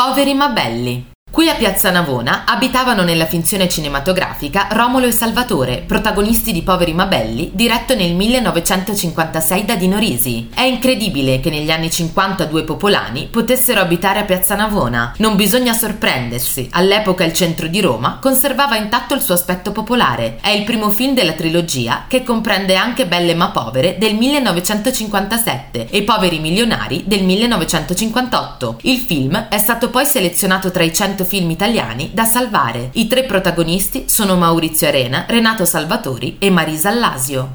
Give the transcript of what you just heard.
Poveri ma belli. Qui a Piazza Navona abitavano nella finzione cinematografica Romolo e Salvatore, protagonisti di Poveri ma Belli, diretto nel 1956 da Dino Risi. È incredibile che negli anni 50 due popolani potessero abitare a Piazza Navona. Non bisogna sorprendersi, all'epoca il centro di Roma conservava intatto il suo aspetto popolare. È il primo film della trilogia che comprende anche Belle ma povere del 1957 e Poveri milionari del 1958. Il film è stato poi selezionato tra i 100 film italiani da salvare. I tre protagonisti sono Maurizio Arena, Renato Salvatori e Marisa Allasio.